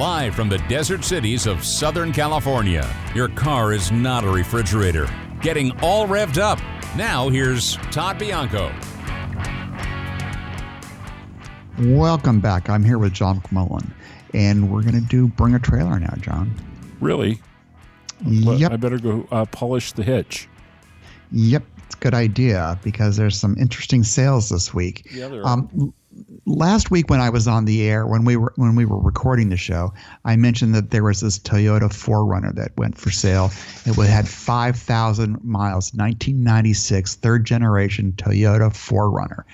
Live from the desert cities of Southern California, your car is not a refrigerator. Getting all revved up. Now, here's Todd Bianco. Welcome back. I'm here with John McMullen, and we're going to do Bring a Trailer now, John. Really? Yep. I better go uh, polish the hitch. Yep. It's a good idea because there's some interesting sales this week. Yeah, there are. Um, last week when I was on the air when we were when we were recording the show, I mentioned that there was this Toyota 4Runner that went for sale. It had 5,000 miles, 1996 third generation Toyota 4Runner,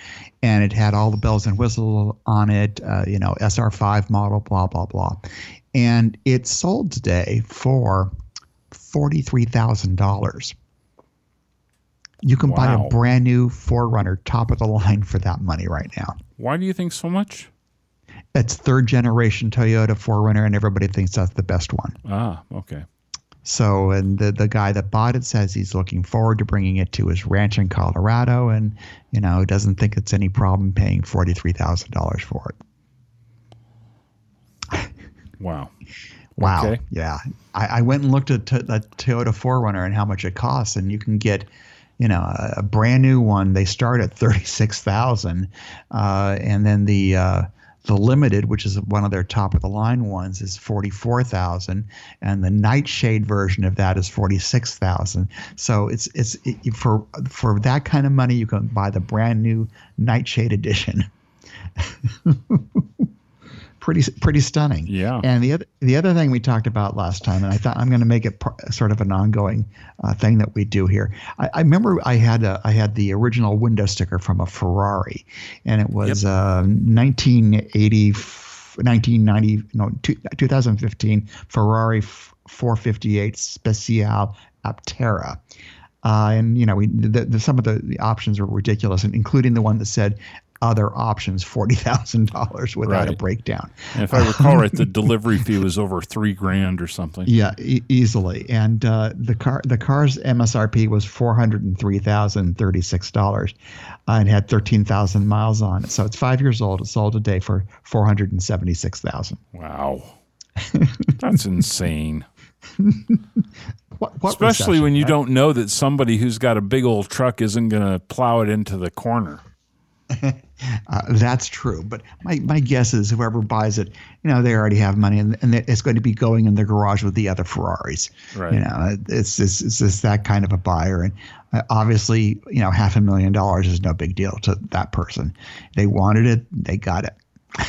and it had all the bells and whistles on it. Uh, you know, SR5 model, blah blah blah, and it sold today for forty three thousand dollars. You can buy a brand new 4Runner, top of the line, for that money right now. Why do you think so much? It's third generation Toyota 4Runner, and everybody thinks that's the best one. Ah, okay. So, and the the guy that bought it says he's looking forward to bringing it to his ranch in Colorado, and you know doesn't think it's any problem paying forty three thousand dollars for it. Wow. Wow. Okay. Yeah. I, I went and looked at t- the Toyota 4Runner and how much it costs, and you can get, you know, a, a brand new one. They start at thirty six thousand, uh, and then the uh, the limited, which is one of their top of the line ones, is forty four thousand, and the Nightshade version of that is forty six thousand. So it's it's it, for for that kind of money, you can buy the brand new Nightshade edition. pretty pretty stunning. Yeah. And the other the other thing we talked about last time, and I thought I'm going to make it par- sort of an ongoing uh, thing that we do here. I, I remember I had a, I had the original window sticker from a Ferrari, and it was uh, 1980. 1990 no two, 2015 Ferrari 458 Speciale Aperta uh, and you know, we the, the, some of the, the options were ridiculous, and including the one that said other options forty thousand dollars without a breakdown. And if I recall right, the delivery fee was over three grand or something. Yeah, e- easily. And uh, the car, the car's MSRP was four hundred and three thousand thirty six dollars, uh, and had thirteen thousand miles on it. So it's five years old. It sold today for four hundred and seventy six thousand. Wow. That's insane. What, what Especially recession, when you right? don't know that somebody who's got a big old truck isn't going to plow it into the corner. Uh, that's true, but my, my guess is whoever buys it, you know, they already have money, and, and it's going to be going in the garage with the other Ferraris. Right. You know, it's it's, it's just that kind of a buyer, and uh, obviously, you know, half a million dollars is no big deal to that person. They wanted it, they got it.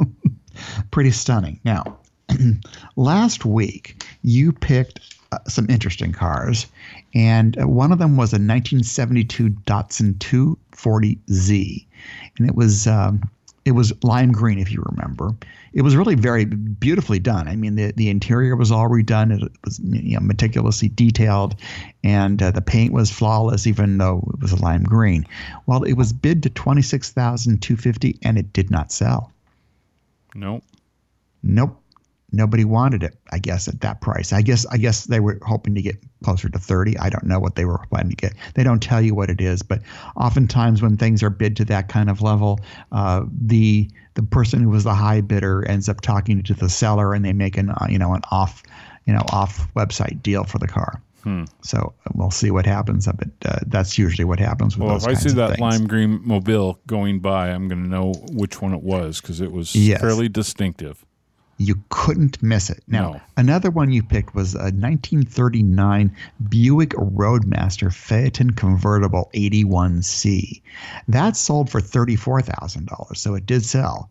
Pretty stunning. Now, last week you picked uh, some interesting cars, and uh, one of them was a 1972 Datsun 240Z, and it was um, it was lime green, if you remember. It was really very beautifully done. I mean, the the interior was all redone. It was you know, meticulously detailed, and uh, the paint was flawless, even though it was a lime green. Well, it was bid to twenty six thousand two fifty, and it did not sell. Nope. Nope. Nobody wanted it, I guess, at that price. I guess I guess they were hoping to get closer to 30. I don't know what they were planning to get. They don't tell you what it is, but oftentimes when things are bid to that kind of level, uh, the the person who was the high bidder ends up talking to the seller and they make an uh, you know an off you know off website deal for the car. So we'll see what happens. But uh, that's usually what happens with those. Well, if I see that things. lime green mobile going by, I'm going to know which one it was because it was Yes. fairly distinctive. You couldn't miss it. Now, No. another one you picked was a 1939 Buick Roadmaster Phaeton convertible 81C. That sold for $34,000, so it did sell.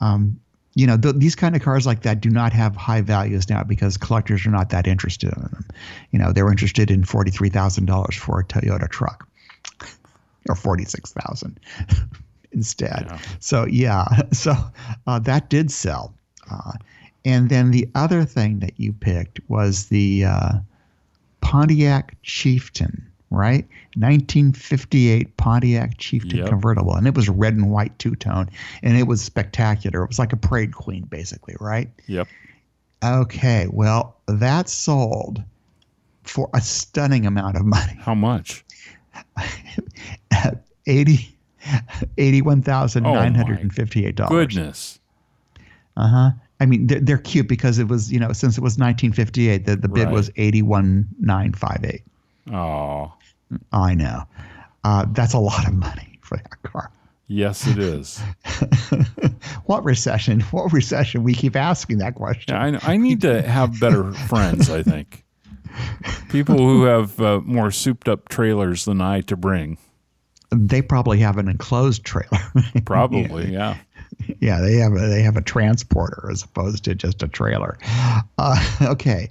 Um, you know, th- these kind of cars like that do not have high values now because collectors are not that interested in them. You know, they're interested in $43,000 for a Toyota truck or 46,000 instead. Yeah. So yeah, so uh, that did sell. Uh, and then the other thing that you picked was the uh, Pontiac Chieftain, right? 1958 Pontiac Chieftain Yep. convertible, and it was red and white two tone, and it was spectacular. It was like a parade queen, basically, right? Yep. Okay, well, that sold for a stunning amount of money. How much? 80 $81,958. Goodness. Uh huh. I mean, they're, they're cute because it was, you know, since it was 1958, the, the bid Right. was 81958. Oh, I know. Uh, that's a lot of money for that car. yes, it is. what recession? What recession? We keep asking that question. Yeah, I, I need to have better friends. I think people who have uh, more souped up trailers than I to bring. They probably have an enclosed trailer. Probably, yeah. Yeah, they have a they have a transporter as opposed to just a trailer. Uh, okay.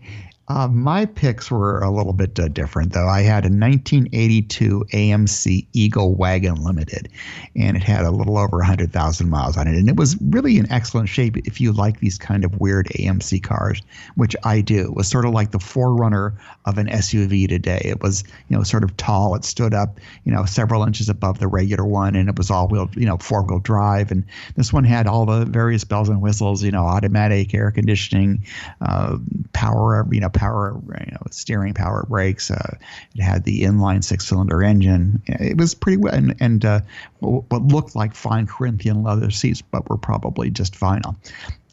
Uh, my picks were a little bit uh, different, though. I had a 1982 AMC Eagle Wagon Limited, and it had a little over 100,000 miles on it. And it was really in excellent shape if you like these kind of weird AMC cars, which I do. It was sort of like the forerunner of an SUV today. It was, you know, sort of tall. It stood up, you know, several inches above the regular one, and it was all wheel, you know, four wheel drive. And this one had all the various bells and whistles, you know, automatic air conditioning, uh, power, you know, power, you know, steering, power brakes. Uh, it had the inline six cylinder engine. It was pretty well, and, and uh, what looked like fine Corinthian leather seats, but were probably just vinyl.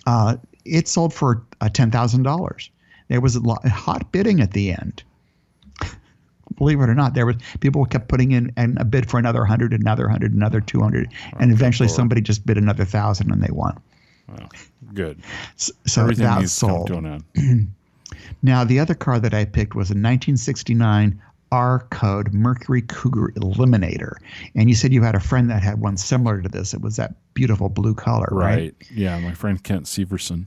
Uh, it sold for uh, ten thousand dollars. There was a lot, hot bidding at the end. Believe it or not, there was people kept putting in and a bid for another hundred, another hundred, another two hundred, and eventually Lord. somebody just bid another thousand and they won. Good. S- So Everything that needs to come sold. to an end. Now, the other car that I picked was a 1969 R Code Mercury Cougar Eliminator. And you said you had a friend that had one similar to this. It was that beautiful blue color, right? Right. Yeah, my friend Kent Severson.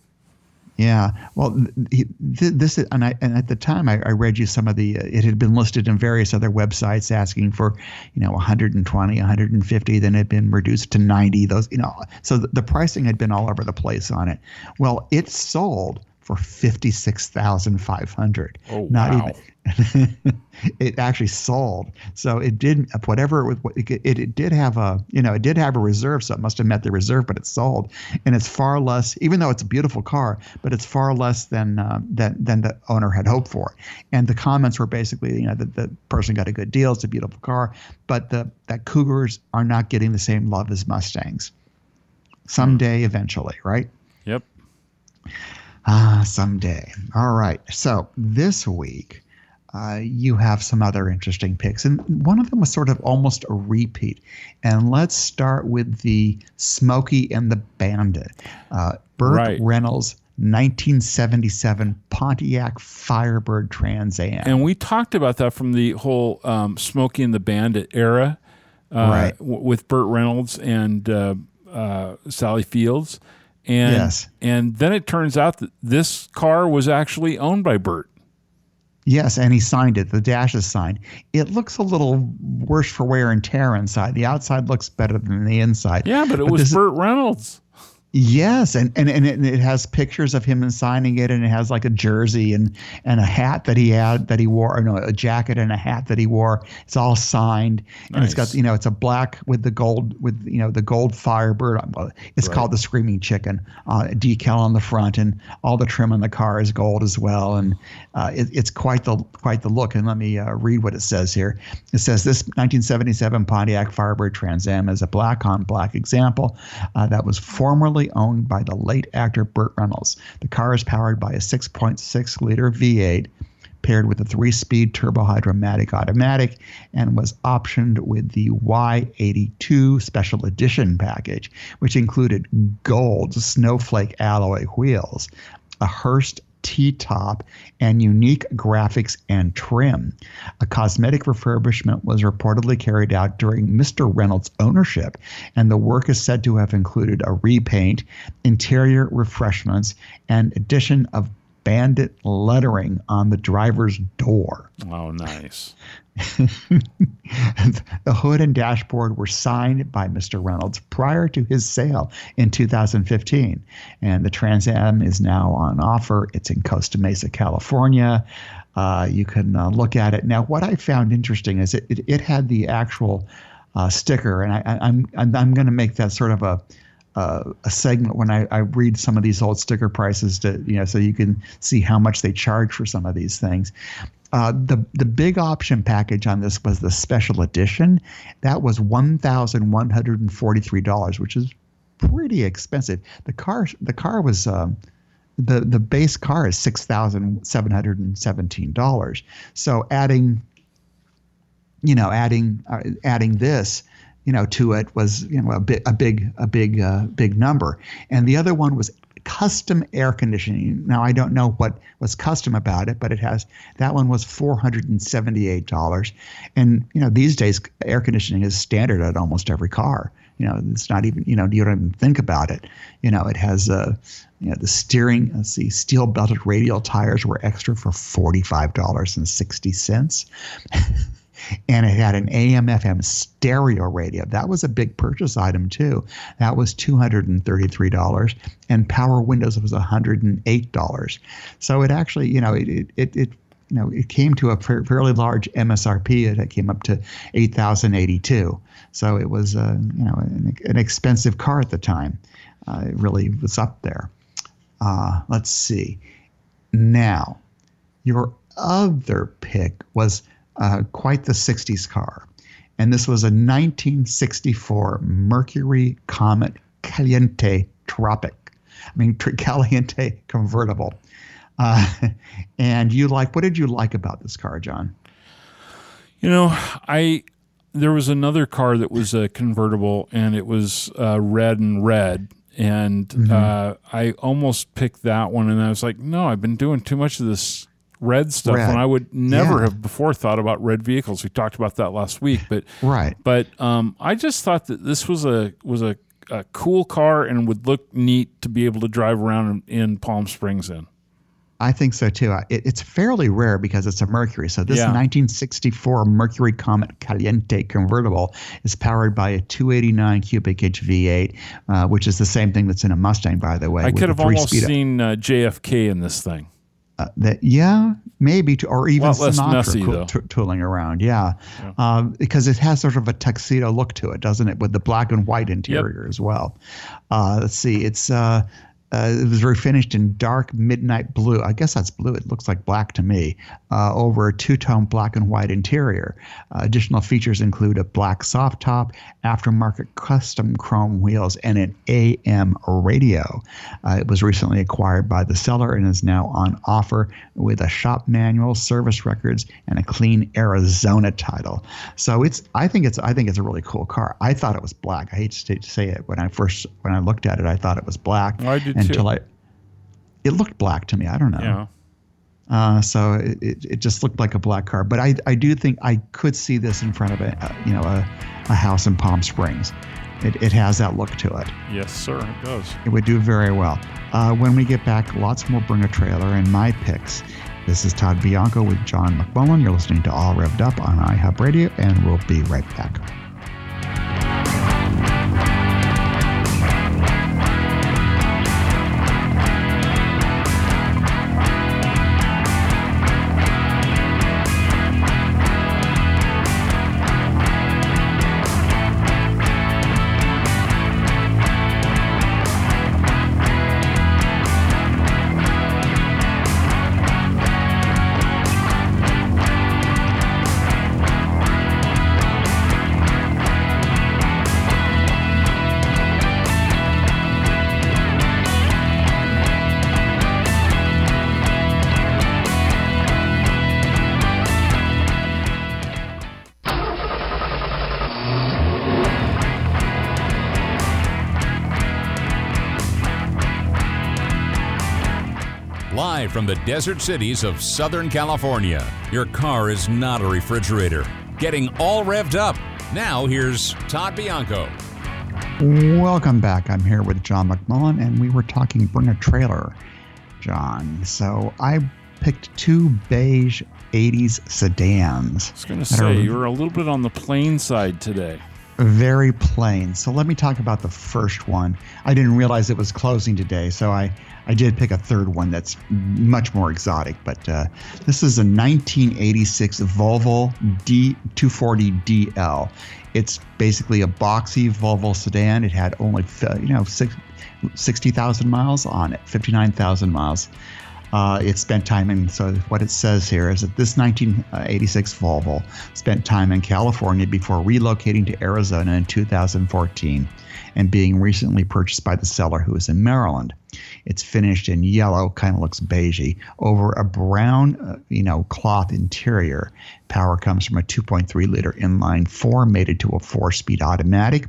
Yeah. Well, th- th- this and I and at the time I, I read you some of the. Uh, it had been listed in various other websites asking for, you know, 120, 150. Then it had been reduced to 90. Those, you know, so the pricing had been all over the place on it. Well, it sold for 56,500. Oh, Not wow. even. it actually sold. So it did whatever it, was- it, it, it did have a you know it did have a reserve, so it must have met the reserve, but it sold, and it's far less. Even though it's a beautiful car, but it's far less than uh, than than the owner had hoped for. And the comments were basically you know that the person got a good deal, it's a beautiful car, but the that Cougars are not getting the same love as Mustangs. Someday, eventually, right? Yep. Ah, someday. All right. So this week, uh, you have some other interesting picks, and one of them was sort of almost a repeat. And let's start with the Smokey and the Bandit. Uh, Burt Right. Reynolds, 1977 Pontiac Firebird Trans Am. And we talked about that from the whole um, Smokey and the Bandit era, uh, Right. w- with Burt Reynolds and uh, uh, Sally Fields, and Yes. and then it turns out that this car was actually owned by Burt. Yes, and he signed it. The dash is signed. It looks a little worse for wear and tear inside. The outside looks better than the inside. Yeah, but it But was Burt Reynolds. Yes, and, and, and, it, it has pictures of him signing it, and it has like a jersey and, and a hat that he had that he wore, or no, a jacket and a hat that he wore. It's all signed, and it's got you know it's a black with the gold with you know the gold Firebird. It's Right. called the Screaming Chicken uh, decal on the front, and all the trim on the car is gold as well, and uh, it, it's quite the quite the look. And let me uh, read what it says here. It says this 1977 Pontiac Firebird Trans Am is a black on black example uh, that was formerly owned by the late actor Burt Reynolds. The car is powered by a 6.6 liter V8 paired with a three-speed Turbo Hydra-Matic automatic and was optioned with the Y82 special edition package, which included gold snowflake alloy wheels, a Hurst T-top, and unique graphics and trim. A cosmetic refurbishment was reportedly carried out during Mr. Reynolds' ownership, and the work is said to have included a repaint, interior refreshments, and addition of bandit lettering on the driver's door. Oh, nice. the hood and dashboard were signed by Mr. Reynolds prior to his sale in 2015. And the Trans Am is now on offer. It's in Costa Mesa, California. Uh, you can uh, look at it. Now, what I found interesting is it, it, it had the actual uh, sticker, and I, I, I'm, I'm, I'm going to make that sort of a uh, a segment when I, I read some of these old sticker prices to you know so you can see how much they charge for some of these things. Uh, the the big option package on this was the special edition. That was one thousand one hundred and forty three dollars, which is pretty expensive. The car the car was um, the the base car is six thousand seven hundred and seventeen dollars. So adding, you know, adding uh, adding this, you know, to it was you know a big a big a big uh, big number. And the other one was custom air conditioning. Now I don't know what was custom about it, but it has that one was four hundred and seventy eight dollars. And you know these days air conditioning is standard at almost every car. You know it's not even you know you don't even think about it. You know it has uh, you know the steering. Let's see, steel belted radial tires were extra for forty five dollars and sixty cents. and it had an AM FM stereo radio. That was a big purchase item too. That was $233 and power windows was $108. So it actually, you know, it it it, you know, it came to a fairly large MSRP. It came up to 8,082. So it was, uh, you know, an, an, expensive car at the time. Uh, it really was up there. Uh, let's see. Now, your other pick was uh, quite the 60s car. And this was a 1964 Mercury Comet Caliente Tropic. I mean, Caliente convertible. Uh, and you like, what did you like about this car, John? You know, I there was another car that was a convertible, and it was uh, red and red, and mm-hmm. uh, I almost picked that one, and I was like, no, I've been doing too much of this red stuff red. when I would never yeah. have before thought about red vehicles. We talked about that last week, but right. But um, I just thought that this was a was a, a, cool car and would look neat to be able to drive around in, in Palm Springs in. I think so too. It, it's fairly rare because it's a Mercury. So this yeah. 1964 Mercury Comet Caliente convertible is powered by a 289 cubic inch V8, uh, which is the same thing that's in a Mustang, by the way. I could have almost seen uh, JFK in this thing. Uh, that yeah maybe to, or even Sinatra messy, co- t- tooling around yeah, yeah. Um, because it has sort of a tuxedo look to it doesn't it with the black and white interior yep. as well uh, let's see it's uh, uh, it was refinished in dark midnight blue. I guess that's blue. It looks like black to me. Uh, over a two-tone black and white interior. Uh, additional features include a black soft top, aftermarket custom chrome wheels, and an AM radio. Uh, it was recently acquired by the seller and is now on offer with a shop manual, service records, and a clean Arizona title. So it's. I think it's. I think it's a really cool car. I thought it was black. I hate to say it when I first when I looked at it. I thought it was black. I did until too. I, it looked black to me. I don't know. Yeah. Uh, so it, it, it, just looked like a black car, but I, I do think I could see this in front of a, uh, you know a, a house in Palm Springs. It, it has that look to it. Yes, sir, it does. It would do very well. Uh, when we get back, lots more Bring a Trailer and my picks. This is Todd Bianco with John McMullen. You're listening to All Revved Up on iHeart Radio, and we'll be right back. From the desert cities of Southern California. Your car is not a refrigerator. Getting all revved up. Now, here's Todd Bianco. Welcome back. I'm here with John McMullen, and we were talking Bring a Trailer, John. So I picked two beige 80s sedans. I was going to say, are, you were a little bit on the plain side today. Very plain. So let me talk about the first one. I didn't realize it was closing today, so I I did pick a third one that's much more exotic, but uh, this is a 1986 Volvo D240DL. It's basically a boxy Volvo sedan. It had only you know 60,000 miles on it, 59,000 miles. Uh, it spent time in, so what it says here is that this 1986 Volvo spent time in California before relocating to Arizona in 2014 and being recently purchased by the seller who is in Maryland. It's finished in yellow, kind of looks beigey, over a brown, uh, you know, cloth interior. Power comes from a 2.3 liter inline four, mated to a four-speed automatic.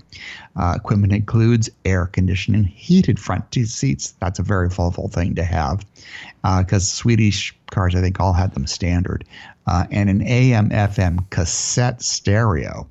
Uh, equipment includes air conditioning, heated front seats. That's a very Volvo thing to have, because uh, Swedish cars, I think, all had them standard, uh, and an AM/FM cassette stereo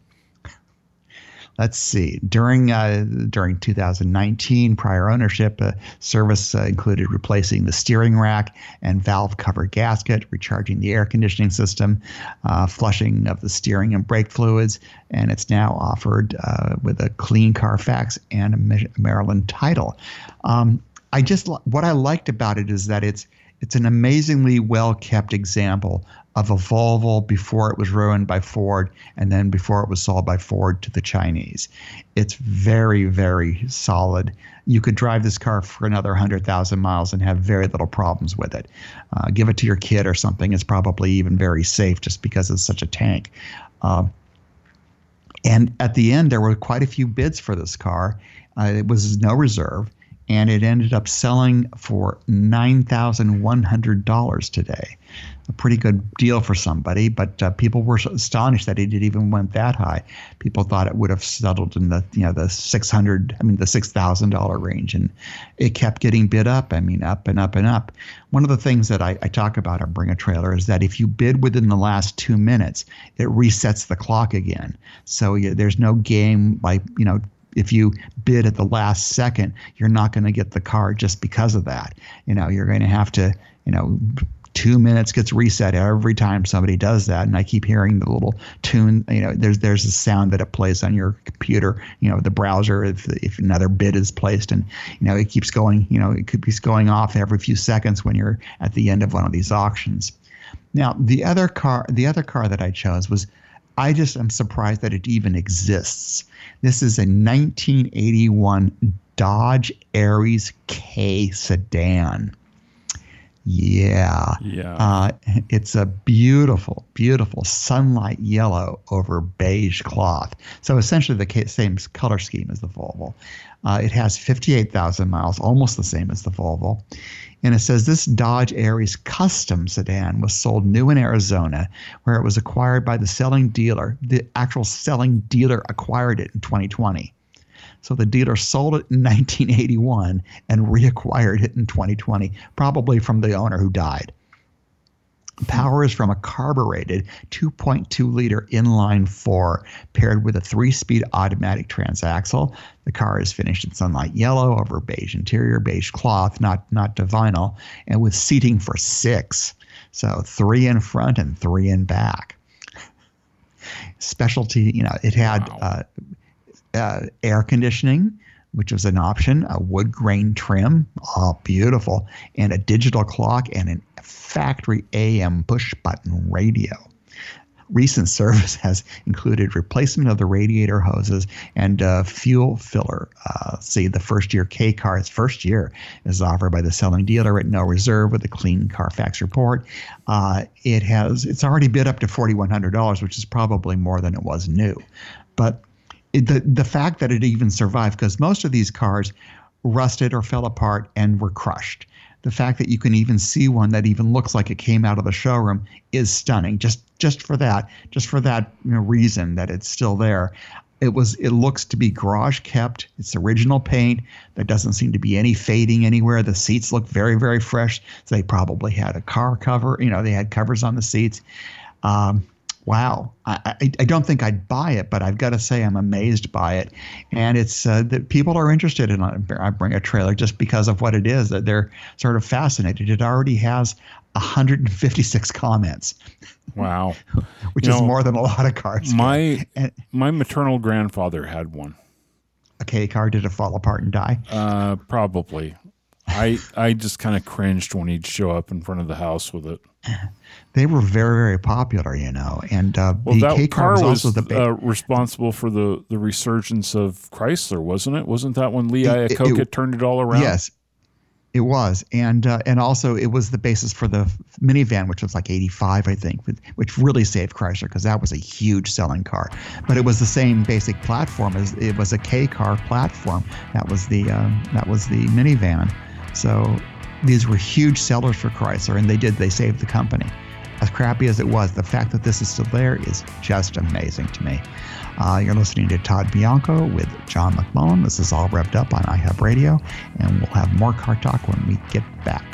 let's see. During uh, during 2019, prior ownership uh, service uh, included replacing the steering rack and valve cover gasket, recharging the air conditioning system, uh, flushing of the steering and brake fluids, and it's now offered uh, with a clean Carfax and a Maryland title. Um, I just what I liked about it is that it's it's an amazingly well kept example of a Volvo before it was ruined by Ford and then before it was sold by Ford to the Chinese. It's very, very solid. You could drive this car for another 100,000 miles and have very little problems with it. Uh, give it to your kid or something. It's probably even very safe just because it's such a tank. Uh, and at the end, there were quite a few bids for this car. Uh, it was no reserve and it ended up selling for $9,100 today. A pretty good deal for somebody, but uh, people were astonished that it even went that high. People thought it would have settled in the you know the 600, I mean the $6,000 range, and it kept getting bid up. I mean up and up and up. One of the things that I, I talk about on Bring a Trailer is that if you bid within the last two minutes, it resets the clock again. So there's no game by you know if you bid at the last second, you're not going to get the car just because of that. You know, you're going to have to, you know, two minutes gets reset every time somebody does that. And I keep hearing the little tune, you know, there's there's a sound that it plays on your computer, you know, the browser if if another bid is placed and you know, it keeps going, you know, it keeps going off every few seconds when you're at the end of one of these auctions. Now, the other car the other car that I chose was I just am surprised that it even exists. This is a 1981 Dodge Aries K sedan. Yeah. Yeah. Uh, it's a beautiful, beautiful sunlight yellow over beige cloth. So essentially the same color scheme as the Volvo. Uh, it has 58,000 miles, almost the same as the Volvo. And it says this Dodge Aries custom sedan was sold new in Arizona, where it was acquired by the selling dealer. The actual selling dealer acquired it in 2020. So the dealer sold it in 1981 and reacquired it in 2020, probably from the owner who died. Power is from a carbureted 2.2 liter inline four paired with a three speed automatic transaxle. The car is finished in sunlight yellow over beige interior, beige cloth, not, not to vinyl, and with seating for six. So three in front and three in back. Specialty, you know, it had wow. uh, uh, air conditioning, which was an option, a wood grain trim, oh, beautiful, and a digital clock and a factory AM push button radio. Recent service has included replacement of the radiator hoses and uh, fuel filler. Uh, see, the first year K car, its first year is offered by the selling dealer at no reserve with a clean Carfax report. Uh, it has it's already bid up to forty one hundred dollars, which is probably more than it was new. But it, the the fact that it even survived, because most of these cars rusted or fell apart and were crushed the fact that you can even see one that even looks like it came out of the showroom is stunning. Just just for that, just for that you know, reason that it's still there. It was. It looks to be garage kept. It's original paint. There doesn't seem to be any fading anywhere. The seats look very, very fresh. So they probably had a car cover. You know, they had covers on the seats. Um, wow, I, I, I, don't think I'd buy it, but I've got to say I'm amazed by it. And it's uh, that people are interested in. I bring a trailer just because of what it is, that they're sort of fascinated. It already has 156 comments. Wow. which you is know, more than a lot of cars. My, and, my maternal grandfather had one. A K car, did it fall apart and die? Uh, probably. I I just kind of cringed when he'd show up in front of the house with it. They were very very popular, you know, and uh, well, the that K car was, was also the uh, responsible for the the resurgence of Chrysler, wasn't it? Wasn't that when Lee Iacocca turned it all around? Yes, it was, and uh, and also it was the basis for the minivan, which was like '85, I think, which really saved Chrysler because that was a huge selling car. But it was the same basic platform as it was a K car platform. That was the um, that was the minivan. So these were huge sellers for Chrysler, and they did. They saved the company. As crappy as it was, the fact that this is still there is just amazing to me. Uh, you're listening to Todd Bianco with John McMullen. This is All Revved Up on iHeart Radio, and we'll have more car talk when we get back.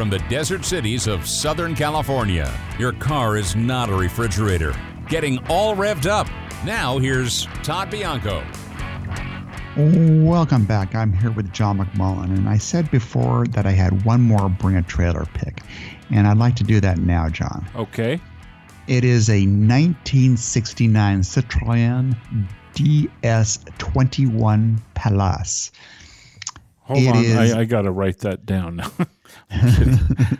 From the desert cities of Southern California, your car is not a refrigerator. Getting all revved up. Now, here's Todd Bianco. Welcome back. I'm here with John McMullen, and I said before that I had one more bring a trailer pick, and I'd like to do that now, John. Okay. It is a 1969 Citroën DS21 Palace. Hold It on. is- I, I got to write that down now.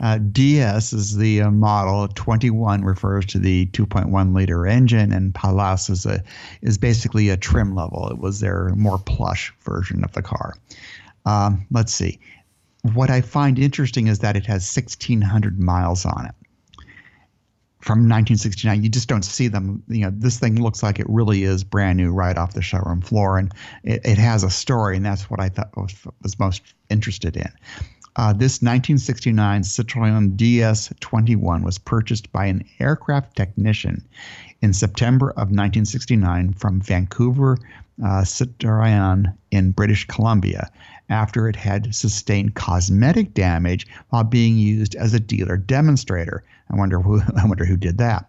Uh, DS is the uh, model. 21 refers to the 2.1 liter engine, and Palace is a is basically a trim level. It was their more plush version of the car. Um, let's see. What I find interesting is that it has 1,600 miles on it from 1969. You just don't see them. You know, this thing looks like it really is brand new right off the showroom floor, and it, it has a story, and that's what I thought was, was most interested in. Uh, this 1969 Citroën DS21 was purchased by an aircraft technician in September of 1969 from Vancouver uh, Citroën in British Columbia after it had sustained cosmetic damage while being used as a dealer demonstrator. I wonder who I wonder who did that.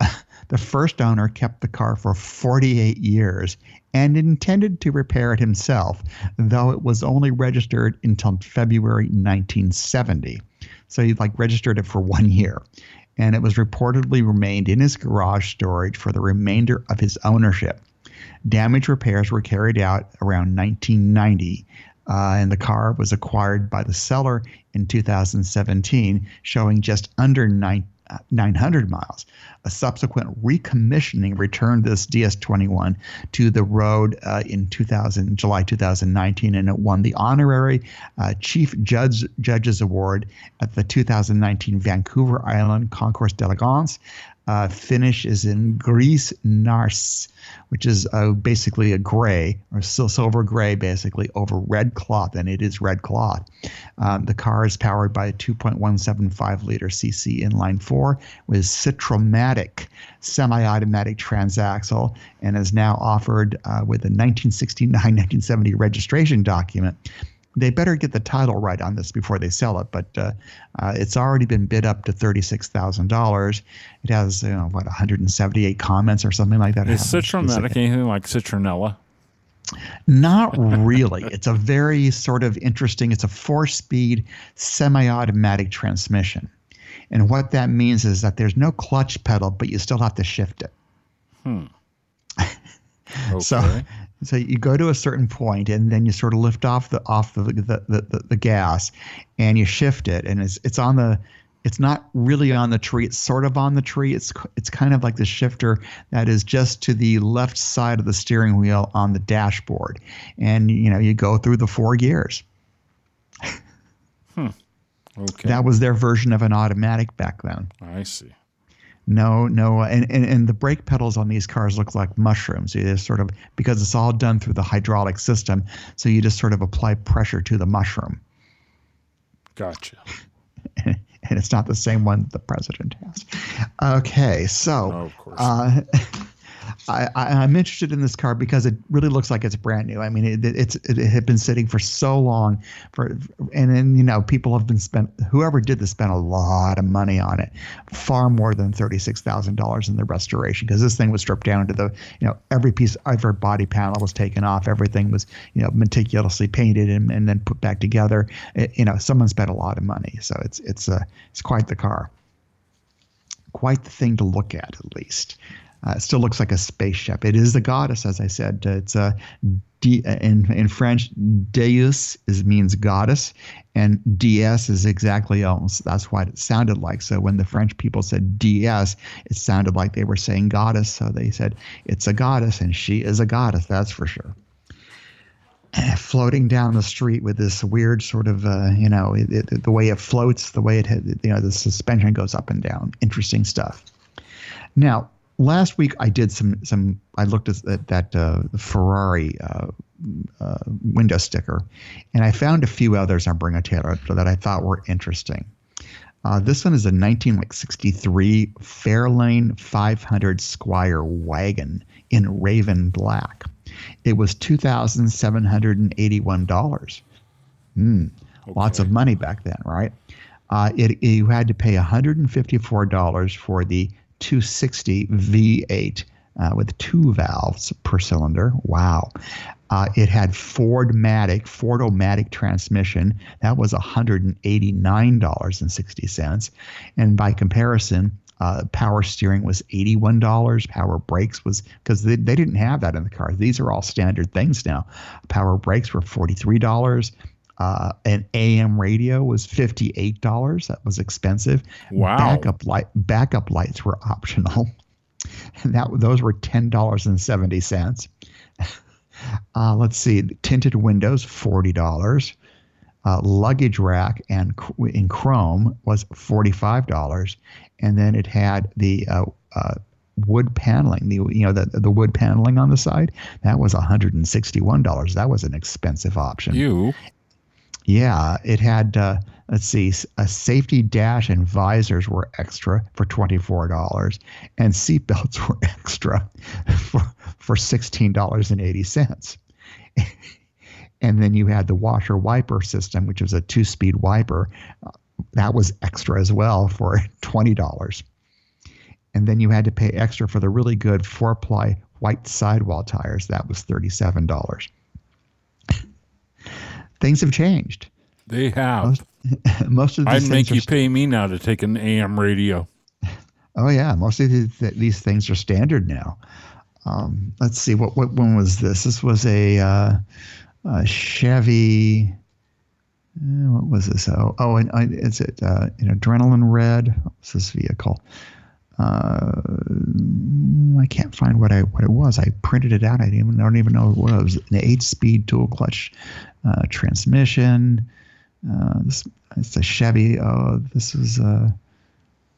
The first owner kept the car for 48 years and intended to repair it himself, though it was only registered until February 1970. So he like registered it for one year. And it was reportedly remained in his garage storage for the remainder of his ownership. Damage repairs were carried out around 1990, uh, and the car was acquired by the seller in 2017, showing just under nine, uh, 900 miles. A subsequent recommissioning returned this DS21 to the road uh, in 2000, July 2019, and it won the honorary uh, Chief Judge Judges Award at the 2019 Vancouver Island Concours d'Elegance. Uh, finish is in Gris Nars, which is uh, basically a gray or silver gray, basically over red cloth, and it is red cloth. Um, the car is powered by a 2.175 liter CC inline four with Citromatic semi-automatic transaxle, and is now offered uh, with a 1969-1970 registration document they better get the title right on this before they sell it. But uh, uh, it's already been bid up to thirty-six thousand dollars. It has you know what 178 comments or something like that. Is Citromatic anything like Citronella? Not really. it's a very sort of interesting. It's a four-speed semi-automatic transmission, and what that means is that there's no clutch pedal, but you still have to shift it. Hmm. Okay. So, so you go to a certain point, and then you sort of lift off the off the the, the, the, gas, and you shift it, and it's it's on the. It's not really on the tree. It's sort of on the tree. It's it's kind of like the shifter that is just to the left side of the steering wheel on the dashboard, and you know you go through the four gears. Hmm. Okay. That was their version of an automatic back then. I see. No, no, and, and, and the brake pedals on these cars look like mushrooms. You just sort of because it's all done through the hydraulic system, so you just sort of apply pressure to the mushroom, Gotcha. and it's not the same one the president has. Okay, so Oh, of course. uh, I, am interested in this car because it really looks like it's brand new. I mean, it, it's it had been sitting for so long, for and then you know people have been spent. Whoever did this spent a lot of money on it, far more than thirty six thousand dollars in the restoration because this thing was stripped down to the you know every piece, every body panel was taken off, everything was you know meticulously painted and, and then put back together. It, you know, someone spent a lot of money, so it's it's a uh, it's quite the car quite the thing to look at, at least. Uh, still looks like a spaceship. It is the goddess, as I said. It's a D, in in French, Déesse is means goddess, and DS is exactly almost that's what it sounded like. So when the French people said DS, it sounded like they were saying goddess. So they said it's a goddess, and she is a goddess. That's for sure. Floating down the street with this weird sort of, uh, you know, it, it, the way it floats, the way it, you know, the suspension goes up and down. Interesting stuff. Now, last week I did some some I looked at that uh, Ferrari uh, uh, window sticker, and I found a few others on Bring a Trailer that I thought were interesting. Uh, this one is a 1963 Fairlane 500 Squire wagon in Raven Black. It was two thousand seven hundred and eighty-one dollars. Mm, okay. Lots of money back then, right? Uh, it, you had to pay $154 for the 260 V8 uh, with two valves per cylinder. Wow. Uh, it had Fordmatic, Fordomatic transmission. That was $189.60. And by comparison, uh, power steering was $81. Power brakes was because they, they didn't have that in the car. These are all standard things now. Power brakes were $43. Uh, an AM radio was fifty eight dollars. That was expensive. Wow. Backup light backup lights were optional, and that those were ten dollars and seventy cents. Uh, let's see, tinted windows forty dollars. Uh, luggage rack and in chrome was forty five dollars, and then it had the uh, uh, wood paneling, the you know the the wood paneling on the side. That was one hundred and sixty one dollars. That was an expensive option. You yeah, it had, uh, let's see, a safety dash and visors were extra for $24, and seatbelts were extra for, for $16.80. and then you had the washer wiper system, which was a two speed wiper. Uh, that was extra as well for $20. And then you had to pay extra for the really good four ply white sidewall tires. That was $37 things have changed. They have. Most, most of these I'd make you st- pay me now to take an AM radio. Oh yeah, most of these, these things are standard now. Um, let's see, what what one was this? This was a, uh, a Chevy. Uh, what was this? Oh, oh, and is it uh, an adrenaline red? What's this vehicle? Uh, I can't find what I what it was. I printed it out. I don't even, I don't even know what it was. An eight-speed dual clutch uh, transmission. Uh, this it's a Chevy. Oh, this is uh,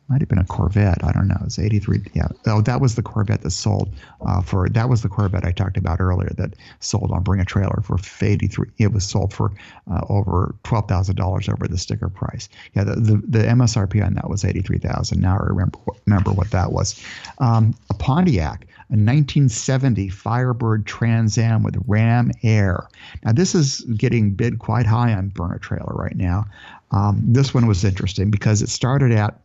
might have been a Corvette. I don't know. It's 83. Yeah. Oh, that was the Corvette that sold uh, for. That was the Corvette I talked about earlier that sold on Bring a Trailer for 83. It was sold for uh, over twelve thousand dollars over the sticker price. Yeah. The, the, the MSRP on that was 83,000. Now I remember remember what that was. Um, a Pontiac. A 1970 Firebird Trans Am with Ram Air. Now, this is getting bid quite high on a Trailer right now. Um, this one was interesting because it started at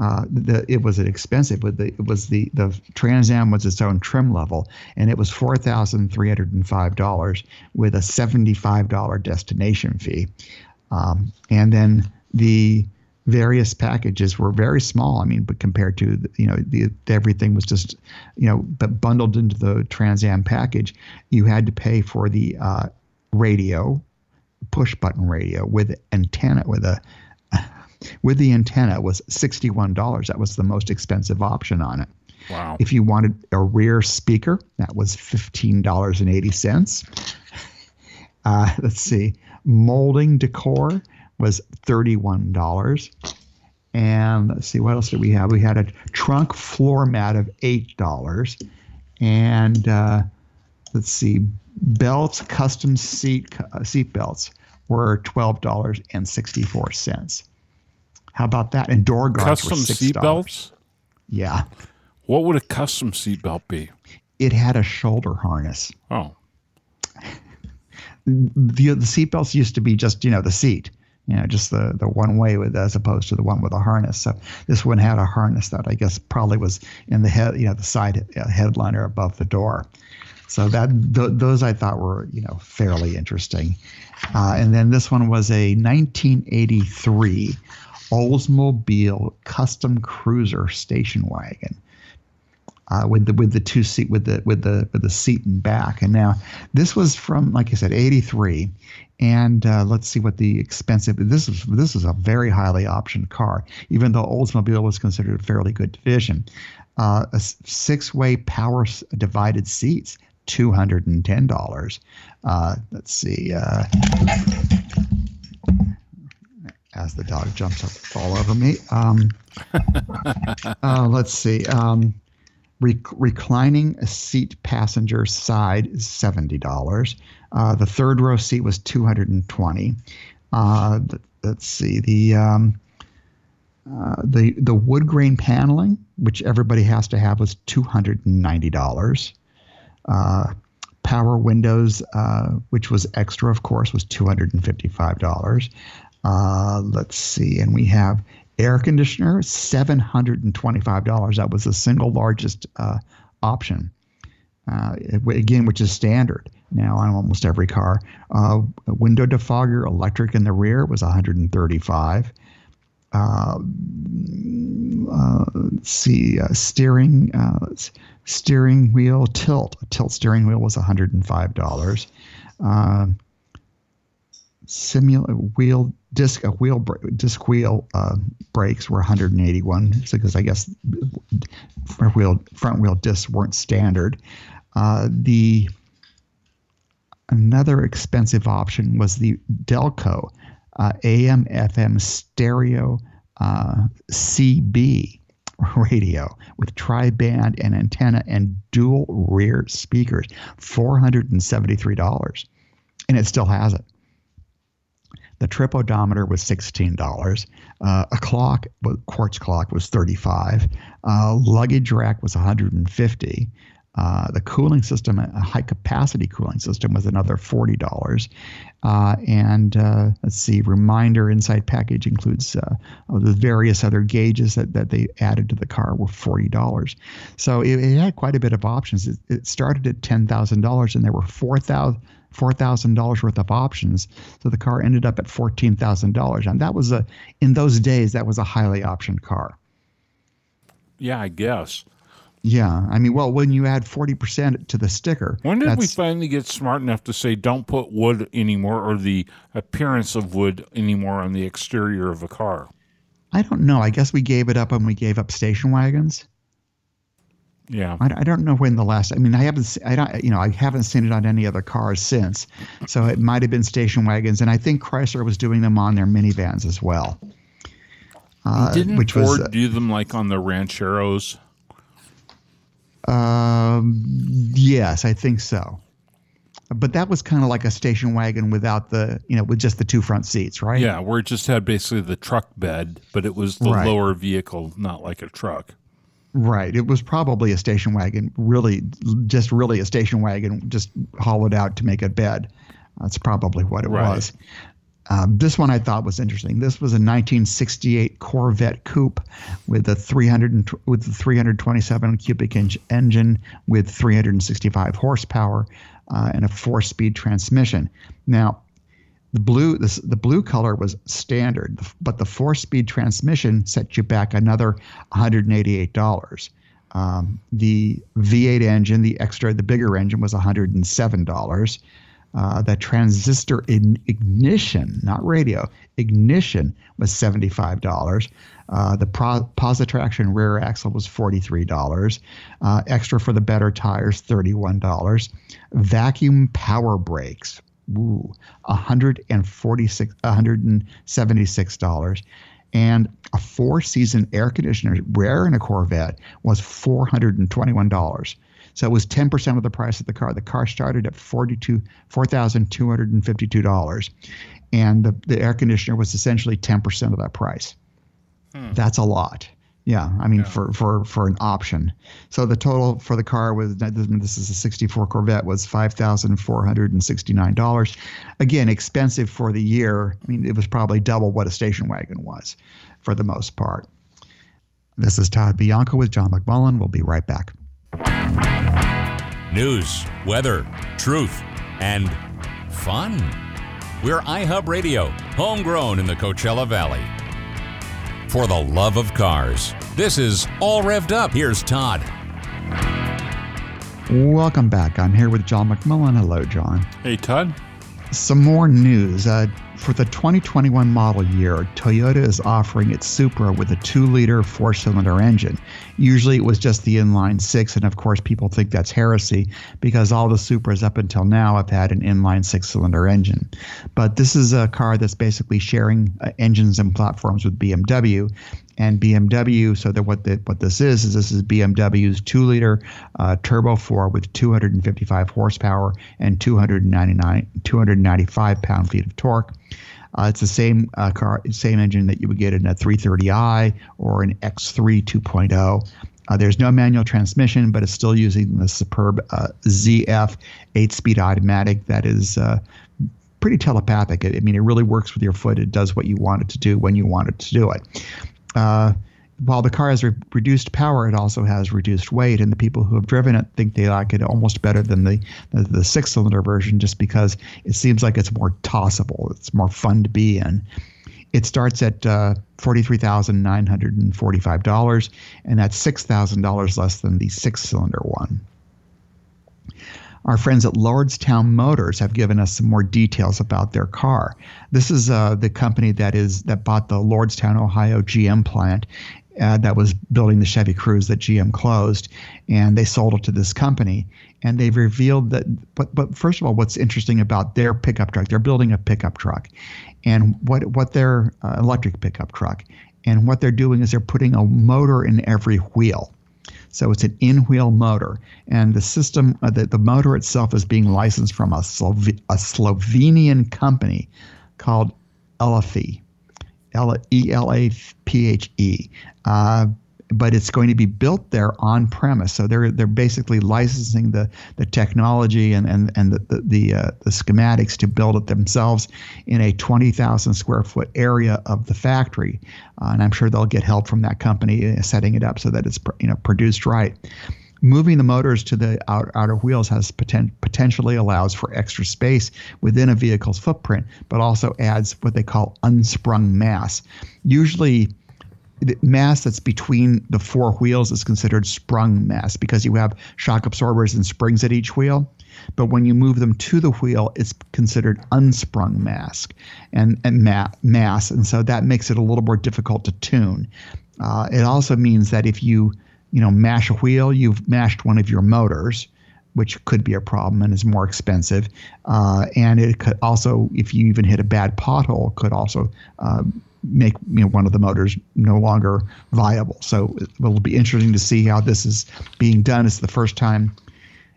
uh, the, it was expensive, but the, it was the the Trans Am was its own trim level, and it was four thousand three hundred and five dollars with a seventy five dollar destination fee, um, and then the various packages were very small. I mean, but compared to the, you know the everything was just you know but bundled into the Trans Am package, you had to pay for the uh, radio, push button radio with antenna with a with the antenna was $61. That was the most expensive option on it. Wow. If you wanted a rear speaker, that was $15.80. Uh, let's see. Molding decor was $31. And let's see, what else did we have? We had a trunk floor mat of $8. And uh, let's see, belts, custom seat uh, seat belts were $12.64. How about that? And door guards custom seat belts. Yeah. What would a custom seat belt be? It had a shoulder harness. Oh. The the seatbelts used to be just you know the seat, you know, just the the one way with as opposed to the one with a harness. So this one had a harness that I guess probably was in the head, you know, the side uh, headliner above the door. So that th- those I thought were you know fairly interesting. Uh, and then this one was a 1983 Oldsmobile Custom Cruiser station wagon. Uh, with the with the two seat with the with the with the seat and back. And now this was from like I said, '83, and uh, let's see what the expensive. This is this is a very highly optioned car, even though Oldsmobile was considered a fairly good division. Uh, a six way power divided seats, two hundred and ten dollars. Uh, let's see. Uh, as the dog jumps up all over me. Um, uh, let's see. Um, rec- reclining seat passenger side is seventy dollars. Uh, the third row seat was two hundred and twenty. Uh, th- let's see the um, uh, the the wood grain paneling, which everybody has to have, was two hundred and ninety dollars. Uh, power windows, uh, which was extra, of course, was two hundred and fifty five dollars. Uh, let's see, and we have air conditioner, seven hundred and twenty five dollars. That was the single largest option. Uh, again, which is standard now on almost every car. Uh, window defogger, electric in the rear, was 135. Uh, uh, let's see, steering steering wheel tilt. A tilt steering wheel was $105. Uh, simula wheel disc a wheel disc wheel uh, brakes were 181 because I guess front wheel front wheel discs weren't standard. Uh, the another expensive option was the Delco uh, AM FM stereo uh, CB radio with tri-band and antenna and dual rear speakers, four hundred and it still has it. The trip odometer was sixteen dollars. Uh, a clock, quartz clock, was thirty-five. Uh, luggage rack was one hundred and fifty. Uh, the cooling system, a high capacity cooling system, was another forty dollars. Uh, and uh, let's see, reminder inside package includes uh, the various other gauges that, that they added to the car were forty dollars. So it, it, had quite a bit of options. It, it started at ten thousand dollars, and there were four thousand. Four thousand dollars worth of options, so the car ended up at fourteen thousand dollars, and that was a in those days that was a highly optioned car. Yeah, I guess. Yeah, I mean, well, when you add forty percent to the sticker, when did we finally get smart enough to say don't put wood anymore or the appearance of wood anymore on the exterior of a car? I don't know. I guess we gave it up when we gave up station wagons. Yeah, I, I don't know when the last. I mean, I haven't. I don't. You know, I haven't seen it on any other cars since. So it might have been station wagons, and I think Chrysler was doing them on their minivans as well. Uh, Didn't which Ford was, uh, do them like on the Rancheros? Um, yes, I think so. But that was kind of like a station wagon without the, you know, with just the two front seats, right? Yeah, where it just had basically the truck bed, but it was the right. lower vehicle, not like a truck. Right. It was probably a station wagon, really, just really a station wagon, just hollowed out to make a bed. That's probably what it right. was. Um, this one I thought was interesting. This was a 1968 Corvette coupe with a 300 with the 327 cubic inch engine with 365 horsepower uh, and a four-speed transmission. Now, the blue this, the blue color was standard, but the four-speed transmission set you back another 188 dollars. Um, the V8 engine, the extra, the bigger engine was 107 dollars. Uh, that transistor ignition, not radio, ignition was $75. Uh, the pro- Positraction rear axle was $43. Uh, extra for the better tires, $31. Vacuum power brakes, ooh, $146, $176. And a four season air conditioner, rare in a Corvette, was $421. So it was 10% of the price of the car. The car started at 42, $4,252. And the, the air conditioner was essentially 10% of that price. Hmm. That's a lot. Yeah, I mean Yeah. for for for an option. So the total for the car was this is a 64 Corvette was five thousand four hundred and sixty nine dollars. Again, expensive for the year. I mean, it was probably double what a station wagon was, for the most part. This is Todd Bianco with John McMullen. We'll be right back. News, weather, truth, and fun. We're iHeart Radio, homegrown in the Coachella Valley. For the love of cars, this is All Revved Up. Here's Todd. Welcome back. I'm here with John McMullen. Hello, John. Hey, Todd. Some more news. Uh, for the 2021 model year, Toyota is offering its Supra with a 2 liter four cylinder engine. Usually it was just the inline six, and of course, people think that's heresy because all the Supras up until now have had an inline six cylinder engine. But this is a car that's basically sharing uh, engines and platforms with BMW. And BMW, so that what the, what this is is this is BMW's two liter uh, turbo four with 255 horsepower and 299 295 pound feet of torque. Uh, it's the same uh, car, same engine that you would get in a 330i or an X3 2.0. Uh, there's no manual transmission, but it's still using the superb uh, ZF eight-speed automatic that is uh, pretty telepathic. I mean, it really works with your foot. It does what you want it to do when you want it to do it. Uh, while the car has re- reduced power, it also has reduced weight, and the people who have driven it think they like it almost better than the the, the six-cylinder version, just because it seems like it's more tossable. It's more fun to be in. It starts at uh, forty-three thousand nine hundred and forty-five dollars, and that's six thousand dollars less than the six-cylinder one. Our friends at Lordstown Motors have given us some more details about their car. This is uh, the company that is that bought the Lordstown, Ohio GM plant uh, that was building the Chevy Cruze that GM closed, and they sold it to this company. And they've revealed that. But but first of all, what's interesting about their pickup truck? They're building a pickup truck, and what what their uh, electric pickup truck, and what they're doing is they're putting a motor in every wheel. So it's an in-wheel motor, and the system, uh, the, the motor itself is being licensed from a, a Slovenian company called Elaphe, L E L A P H E. Uh, but it's going to be built there on premise. So they're they're basically licensing the the technology and and and the the the, uh, the schematics to build it themselves in a twenty thousand square foot area of the factory, uh, and I'm sure they'll get help from that company uh, setting it up so that it's you know produced right. Moving the motors to the out, outer wheels has poten- potentially allows for extra space within a vehicle's footprint, but also adds what they call unsprung mass. Usually, mass that's between the four wheels is considered sprung mass because you have shock absorbers and springs at each wheel. But when you move them to the wheel, it's considered unsprung mass and, and ma- mass. And so that makes it a little more difficult to tune. Uh, it also means that if you, you know, mash a wheel, you've mashed one of your motors, which could be a problem and is more expensive. Uh, and it could also, if you even hit a bad pothole, could also uh, make you know one of the motors no longer viable. So it will be interesting to see how this is being done. It's the first time.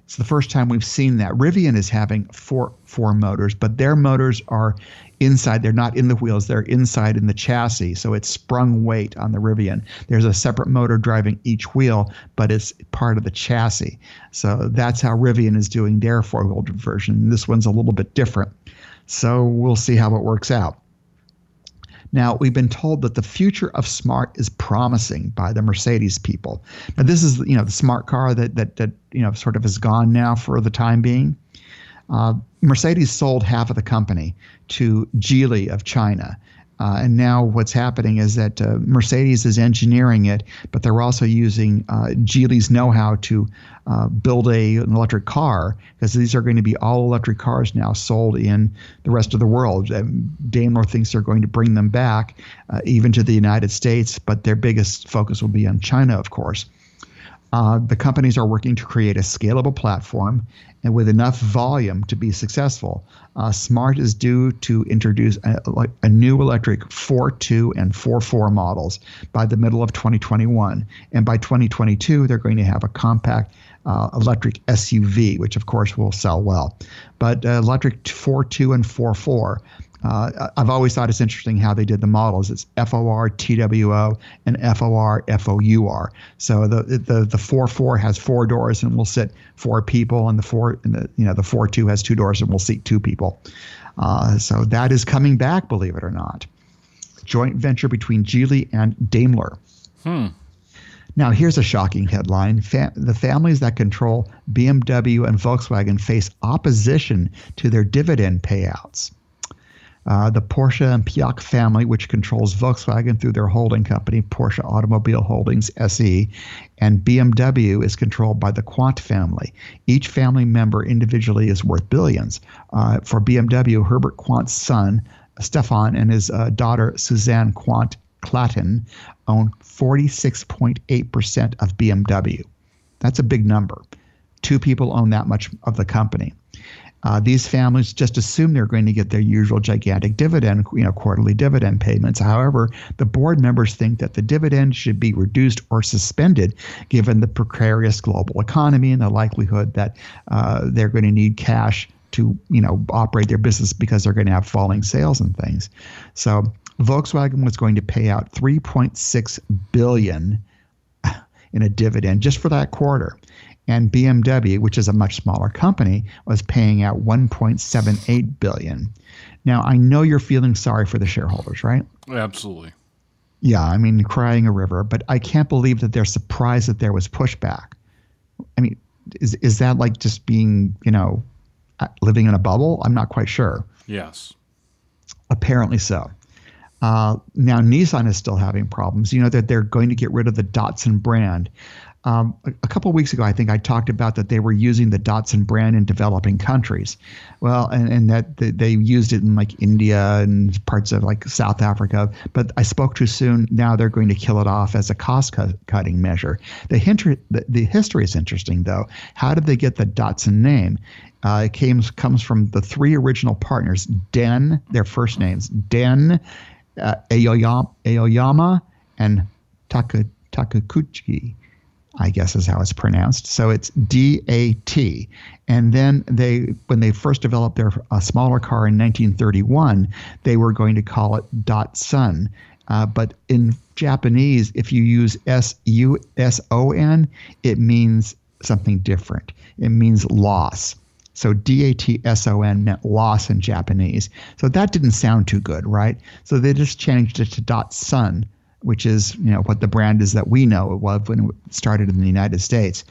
It's the first time we've seen that. Rivian is having four four motors, but their motors are inside. They're not in the wheels. They're inside in the chassis. So it's sprung weight on the Rivian. There's a separate motor driving each wheel, but it's part of the chassis. So that's how Rivian is doing their four wheel version. This one's a little bit different. So we'll see how it works out. Now, we've been told that the future of smart is promising by the Mercedes people. Now, this is you know the smart car that that that you know sort of is gone now for the time being. Uh, Mercedes sold half of the company to Geely of China. Uh, and now what's happening is that uh, Mercedes is engineering it, but they're also using uh, Geely's know-how to uh, build a, an electric car because these are going to be all electric cars now sold in the rest of the world. Um, Daimler thinks they're going to bring them back uh, even to the United States, but their biggest focus will be on China, of course. Uh, the companies are working to create a scalable platform and with enough volume to be successful. Uh, Smart is due to introduce a, a new electric 4.2 and 4.4 models by the middle of 2021. And by 2022, they're going to have a compact uh, electric SUV, which of course will sell well. But uh, electric 4.2 and 4.4 Uh, I've always thought it's interesting how they did the models. It's F O R T W O and F O R F O U R. So the the the four four has four doors and will sit four people, and the four and the you know the four two has two doors and will seat two people. Uh, so that is coming back, believe it or not. Joint venture between Geely and Daimler. Hmm. Now, here's a shocking headline. The families that control BMW and Volkswagen face opposition to their dividend payouts. Uh, the Porsche and Piëch family, which controls Volkswagen through their holding company, Porsche Automobile Holdings SE, and BMW is controlled by the Quandt family. Each family member individually is worth billions. Uh, for BMW, Herbert Quandt's son, Stefan, and his uh, daughter, Susanne Quandt Klatten, own 46.8% of BMW. That's a big number. Two people own that much of the company. Uh, these families just assume they're going to get their usual gigantic dividend, you know, quarterly dividend payments. However, the board members think that the dividend should be reduced or suspended, given the precarious global economy and the likelihood that uh, they're going to need cash to, you know, operate their business because they're going to have falling sales and things. So Volkswagen was going to pay out 3.6 billion in a dividend just for that quarter and BMW, which is a much smaller company, was paying out 1.78 billion. Now, I know you're feeling sorry for the shareholders, right? Absolutely. Yeah, I mean, crying a river, but I can't believe that they're surprised that there was pushback. I mean, is is that like just being, you know, living in a bubble? I'm not quite sure. Yes. Apparently so. Uh, now Nissan is still having problems. You know that they're going to get rid of the Datsun brand. Um, a, a, couple weeks ago, I think I talked about that they were using the Datsun brand in developing countries. Well, and, and that they used it in like India and parts of like South Africa. But I spoke too soon. Now they're going to kill it off as a cost cutting measure. The, hinter, the, the history is interesting, though. How did they get the Datsun name? Uh, it came, comes from the three original partners, Den, their first names, Den, uh, Aoyama, Aoyama, and Taka, Takakuchi. I guess is how it's pronounced. So it's DAT. And then they, when they first developed their uh, smaller car in 1931, they were going to call it Datsun. Uh, but in Japanese, if you use S U S O N, it means something different. It means loss. So D A T S O N meant loss in Japanese. So that didn't sound too good, right? So they just changed it to Datsun which is you know what the brand is that we know it was when it started in the United States.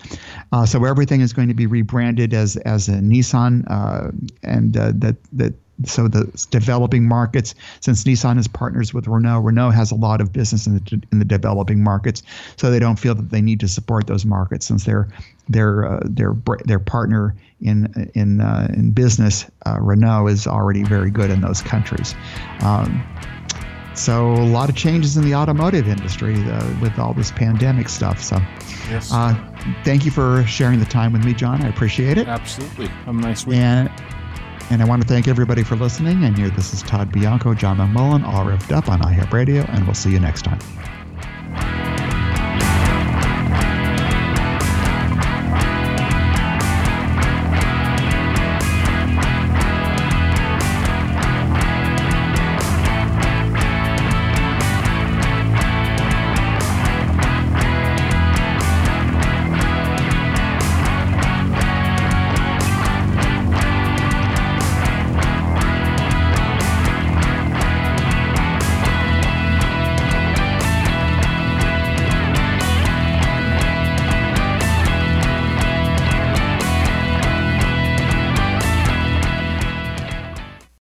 Uh, so everything is going to be rebranded as as a Nissan, uh, and uh, that that so the developing markets, since Nissan is partners with Renault, Renault has a lot of business in the in the developing markets, so they don't feel that they need to support those markets since their their uh, their their partner in in uh, in business, uh, Renault is already very good in those countries. Um, so a lot of changes in the automotive industry uh, with all this pandemic stuff. So, yes. Uh, thank you for sharing the time with me, John. I appreciate it. Absolutely. Have a nice week. And, and I want to thank everybody for listening. And here, this is Todd Bianco, John McMullen, All Revved Up on iHeart Radio, and we'll see you next time.